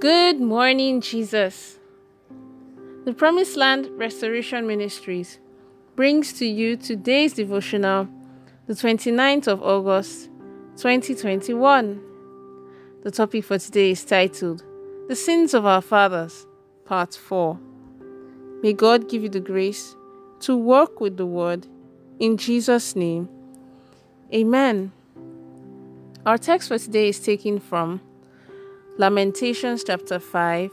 Good morning, Jesus. The Promised Land Restoration Ministries brings to you today's devotional, the 29th of August, 2021. The topic for today is titled The Sins of Our Fathers, Part 4. May God give you the grace to work with the Word in Jesus' name. Amen. Our text for today is taken from Lamentations chapter 5,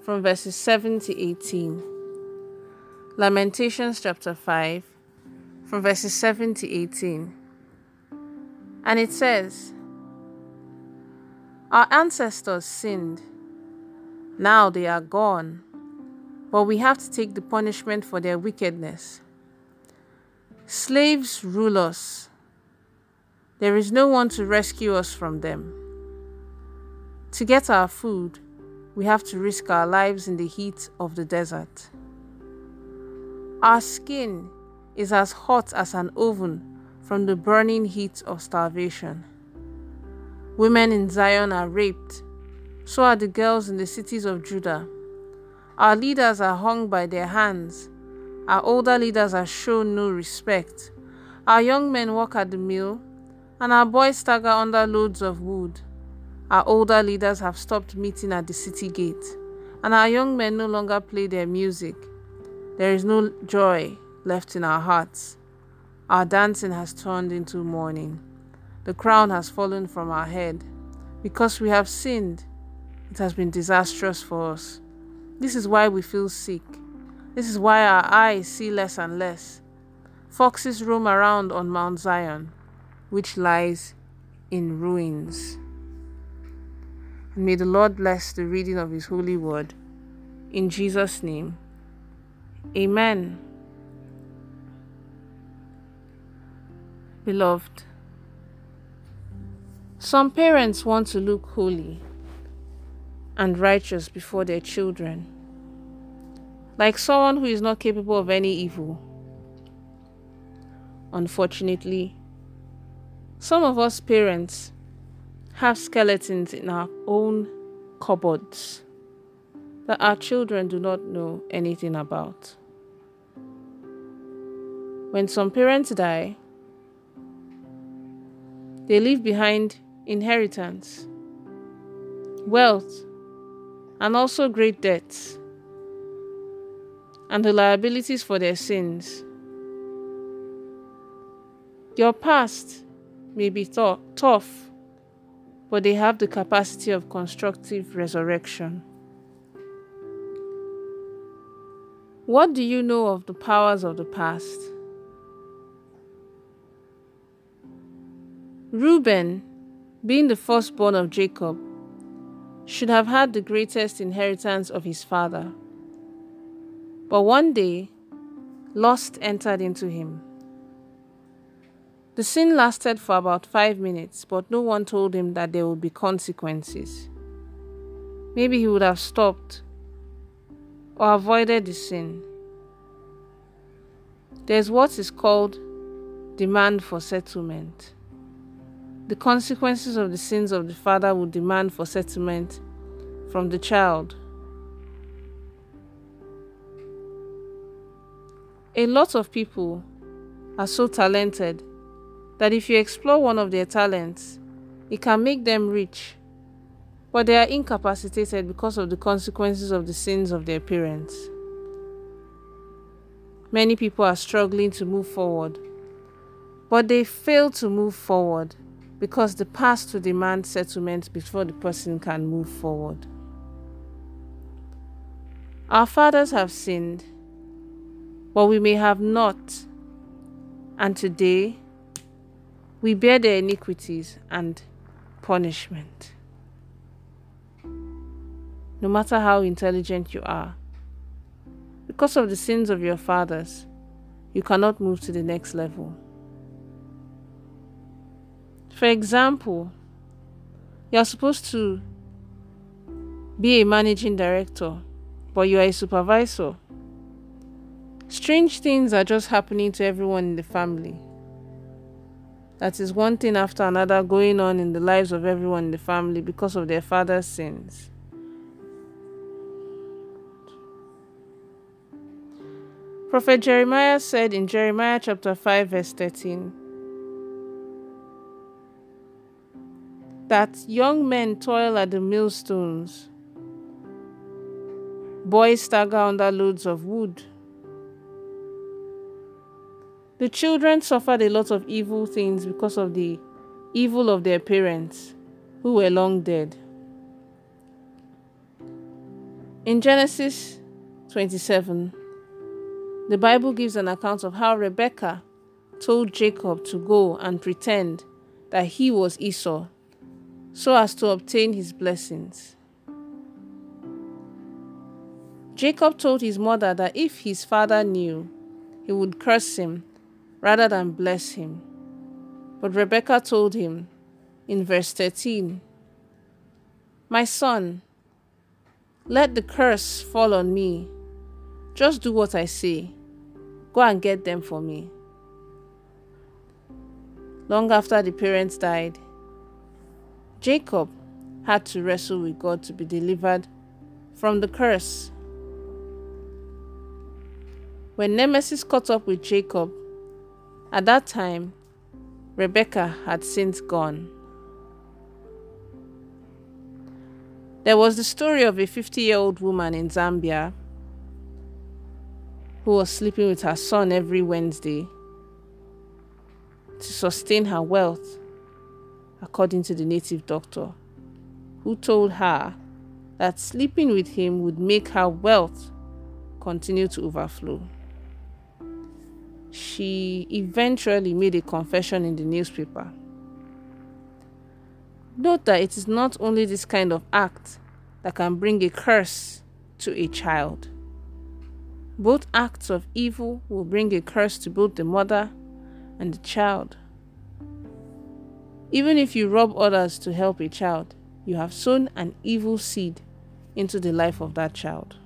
from verses 7 to 18. Lamentations chapter 5, from verses 7 to 18. And it says, Our ancestors sinned. Now they are gone, but we have to take the punishment for their wickedness. Slaves rule us. There is no one to rescue us from them. To get our food, we have to risk our lives in the heat of the desert. Our skin is as hot as an oven from the burning heat of starvation. Women in Zion are raped, so are the girls in the cities of Judah. Our leaders are hung by their hands. Our older leaders are shown no respect. Our young men work at the mill, and our boys stagger under loads of wood. Our older leaders have stopped meeting at the city gate, and our young men no longer play their music. There is no joy left in our hearts. Our dancing has turned into mourning. The crown has fallen from our head. Because we have sinned, it has been disastrous for us. This is why we feel sick. This is why our eyes see less and less. Foxes roam around on Mount Zion, which lies in ruins. May the Lord bless the reading of His holy word. In Jesus' name, Amen. Beloved, some parents want to look holy and righteous before their children, like someone who is not capable of any evil. Unfortunately, some of us parents have skeletons in our own cupboards that our children do not know anything about. When some parents die, they leave behind inheritance, wealth, and also great debts, and the liabilities for their sins. Your past may be th- tough but they have the capacity of constructive resurrection. What do you know of the powers of the past? Reuben, being the firstborn of Jacob, should have had the greatest inheritance of his father. But one day, lust entered into him. The sin lasted for about five minutes, but no one told him that there would be consequences. Maybe he would have stopped or avoided the sin. There's what is called demand for settlement. The consequences of the sins of the father would demand for settlement from the child. A lot of people are so talented that if you explore one of their talents, it can make them rich, but they are incapacitated because of the consequences of the sins of their parents. Many people are struggling to move forward, but they fail to move forward because the past to demand settlement before the person can move forward. Our fathers have sinned, but we may have not, and today we bear their iniquities and punishment. No matter how intelligent you are, because of the sins of your fathers, you cannot move to the next level. For example, you are supposed to be a managing director, but you are a supervisor. Strange things are just happening to everyone in the family. That is one thing after another going on in the lives of everyone in the family because of their father's sins. Prophet Jeremiah said in Jeremiah chapter 5, verse 13, that young men toil at the millstones, boys stagger under loads of wood. The children suffered a lot of evil things because of the evil of their parents, who were long dead. In Genesis 27, the Bible gives an account of how Rebekah told Jacob to go and pretend that he was Esau so as to obtain his blessings. Jacob told his mother that if his father knew, he would curse him rather than bless him. But Rebekah told him in verse 13 My son, let the curse fall on me. Just do what I say. Go and get them for me. Long after the parents died, Jacob had to wrestle with God to be delivered from the curse. When Nemesis caught up with Jacob, at that time, Rebecca had since gone. There was the story of a 50 year old woman in Zambia who was sleeping with her son every Wednesday to sustain her wealth, according to the native doctor, who told her that sleeping with him would make her wealth continue to overflow. She eventually made a confession in the newspaper. Note that it is not only this kind of act that can bring a curse to a child. Both acts of evil will bring a curse to both the mother and the child. Even if you rob others to help a child, you have sown an evil seed into the life of that child.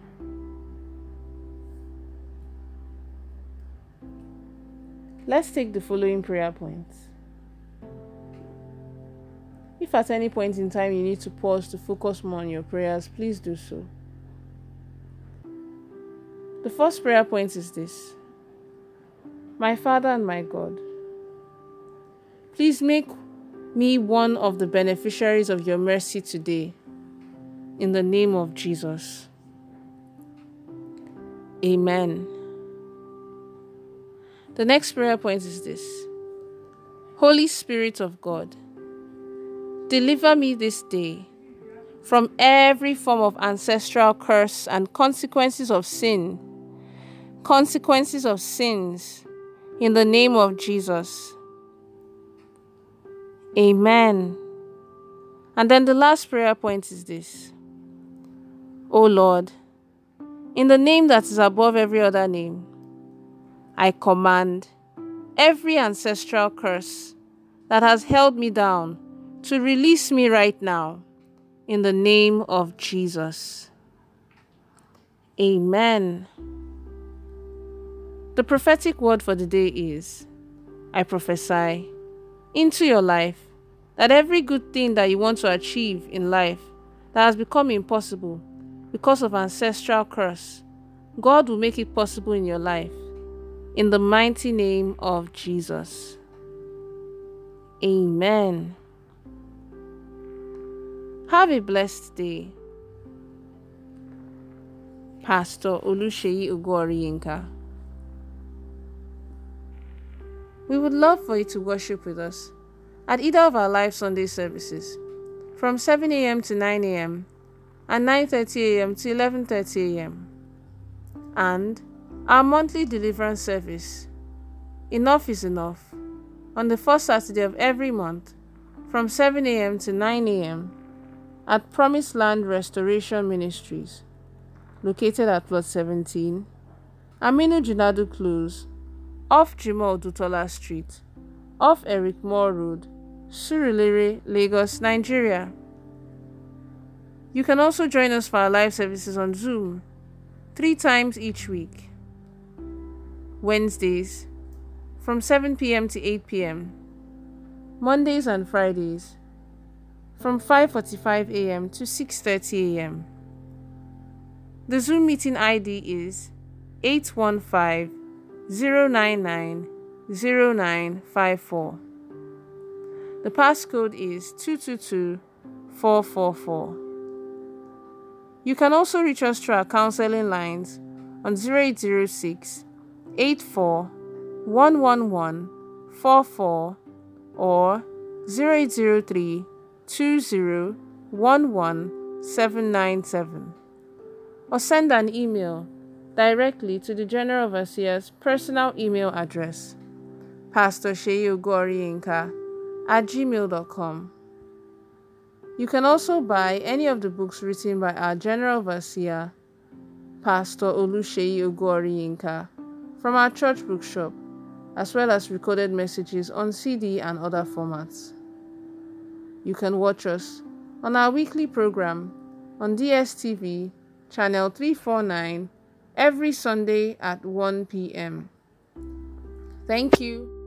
Let's take the following prayer points. If at any point in time you need to pause to focus more on your prayers, please do so. The first prayer point is this My Father and my God, please make me one of the beneficiaries of your mercy today. In the name of Jesus. Amen. The next prayer point is this Holy Spirit of God, deliver me this day from every form of ancestral curse and consequences of sin consequences of sins in the name of Jesus. Amen. And then the last prayer point is this O Lord, in the name that is above every other name, I command every ancestral curse that has held me down to release me right now in the name of Jesus. Amen. The prophetic word for the day is I prophesy into your life that every good thing that you want to achieve in life that has become impossible because of ancestral curse, God will make it possible in your life. In the mighty name of Jesus. Amen. Have a blessed day. Pastor Olusheyi Ugoriyinka. We would love for you to worship with us at either of our live Sunday services from 7 a.m. to 9 a.m. and 9:30 a.m. to 11:30 a.m. and our monthly deliverance service Enough is enough on the first Saturday of every month from 7 a.m. to 9 a.m. at Promised Land Restoration Ministries located at plot 17 Aminu Junadu Close off Jimoh Odutola Street, off Eric Moore Road, Surulere, Lagos, Nigeria. You can also join us for our live services on Zoom three times each week. Wednesdays from 7 p.m. to 8 p.m. Mondays and Fridays from 5:45 a.m. to 6:30 a.m. The Zoom meeting ID is 815 099 0954. The passcode is 222 444. You can also reach us through our counseling lines on 0806 84 111 44 or 0803 20 11 797 or send an email directly to the General Overseer's personal email address, Pastor Inka at gmail.com. You can also buy any of the books written by our General Overseer, Pastor Olusheyi Inka, from our church bookshop, as well as recorded messages on CD and other formats. You can watch us on our weekly program on DSTV, channel 349 every Sunday at 1 p.m. Thank you.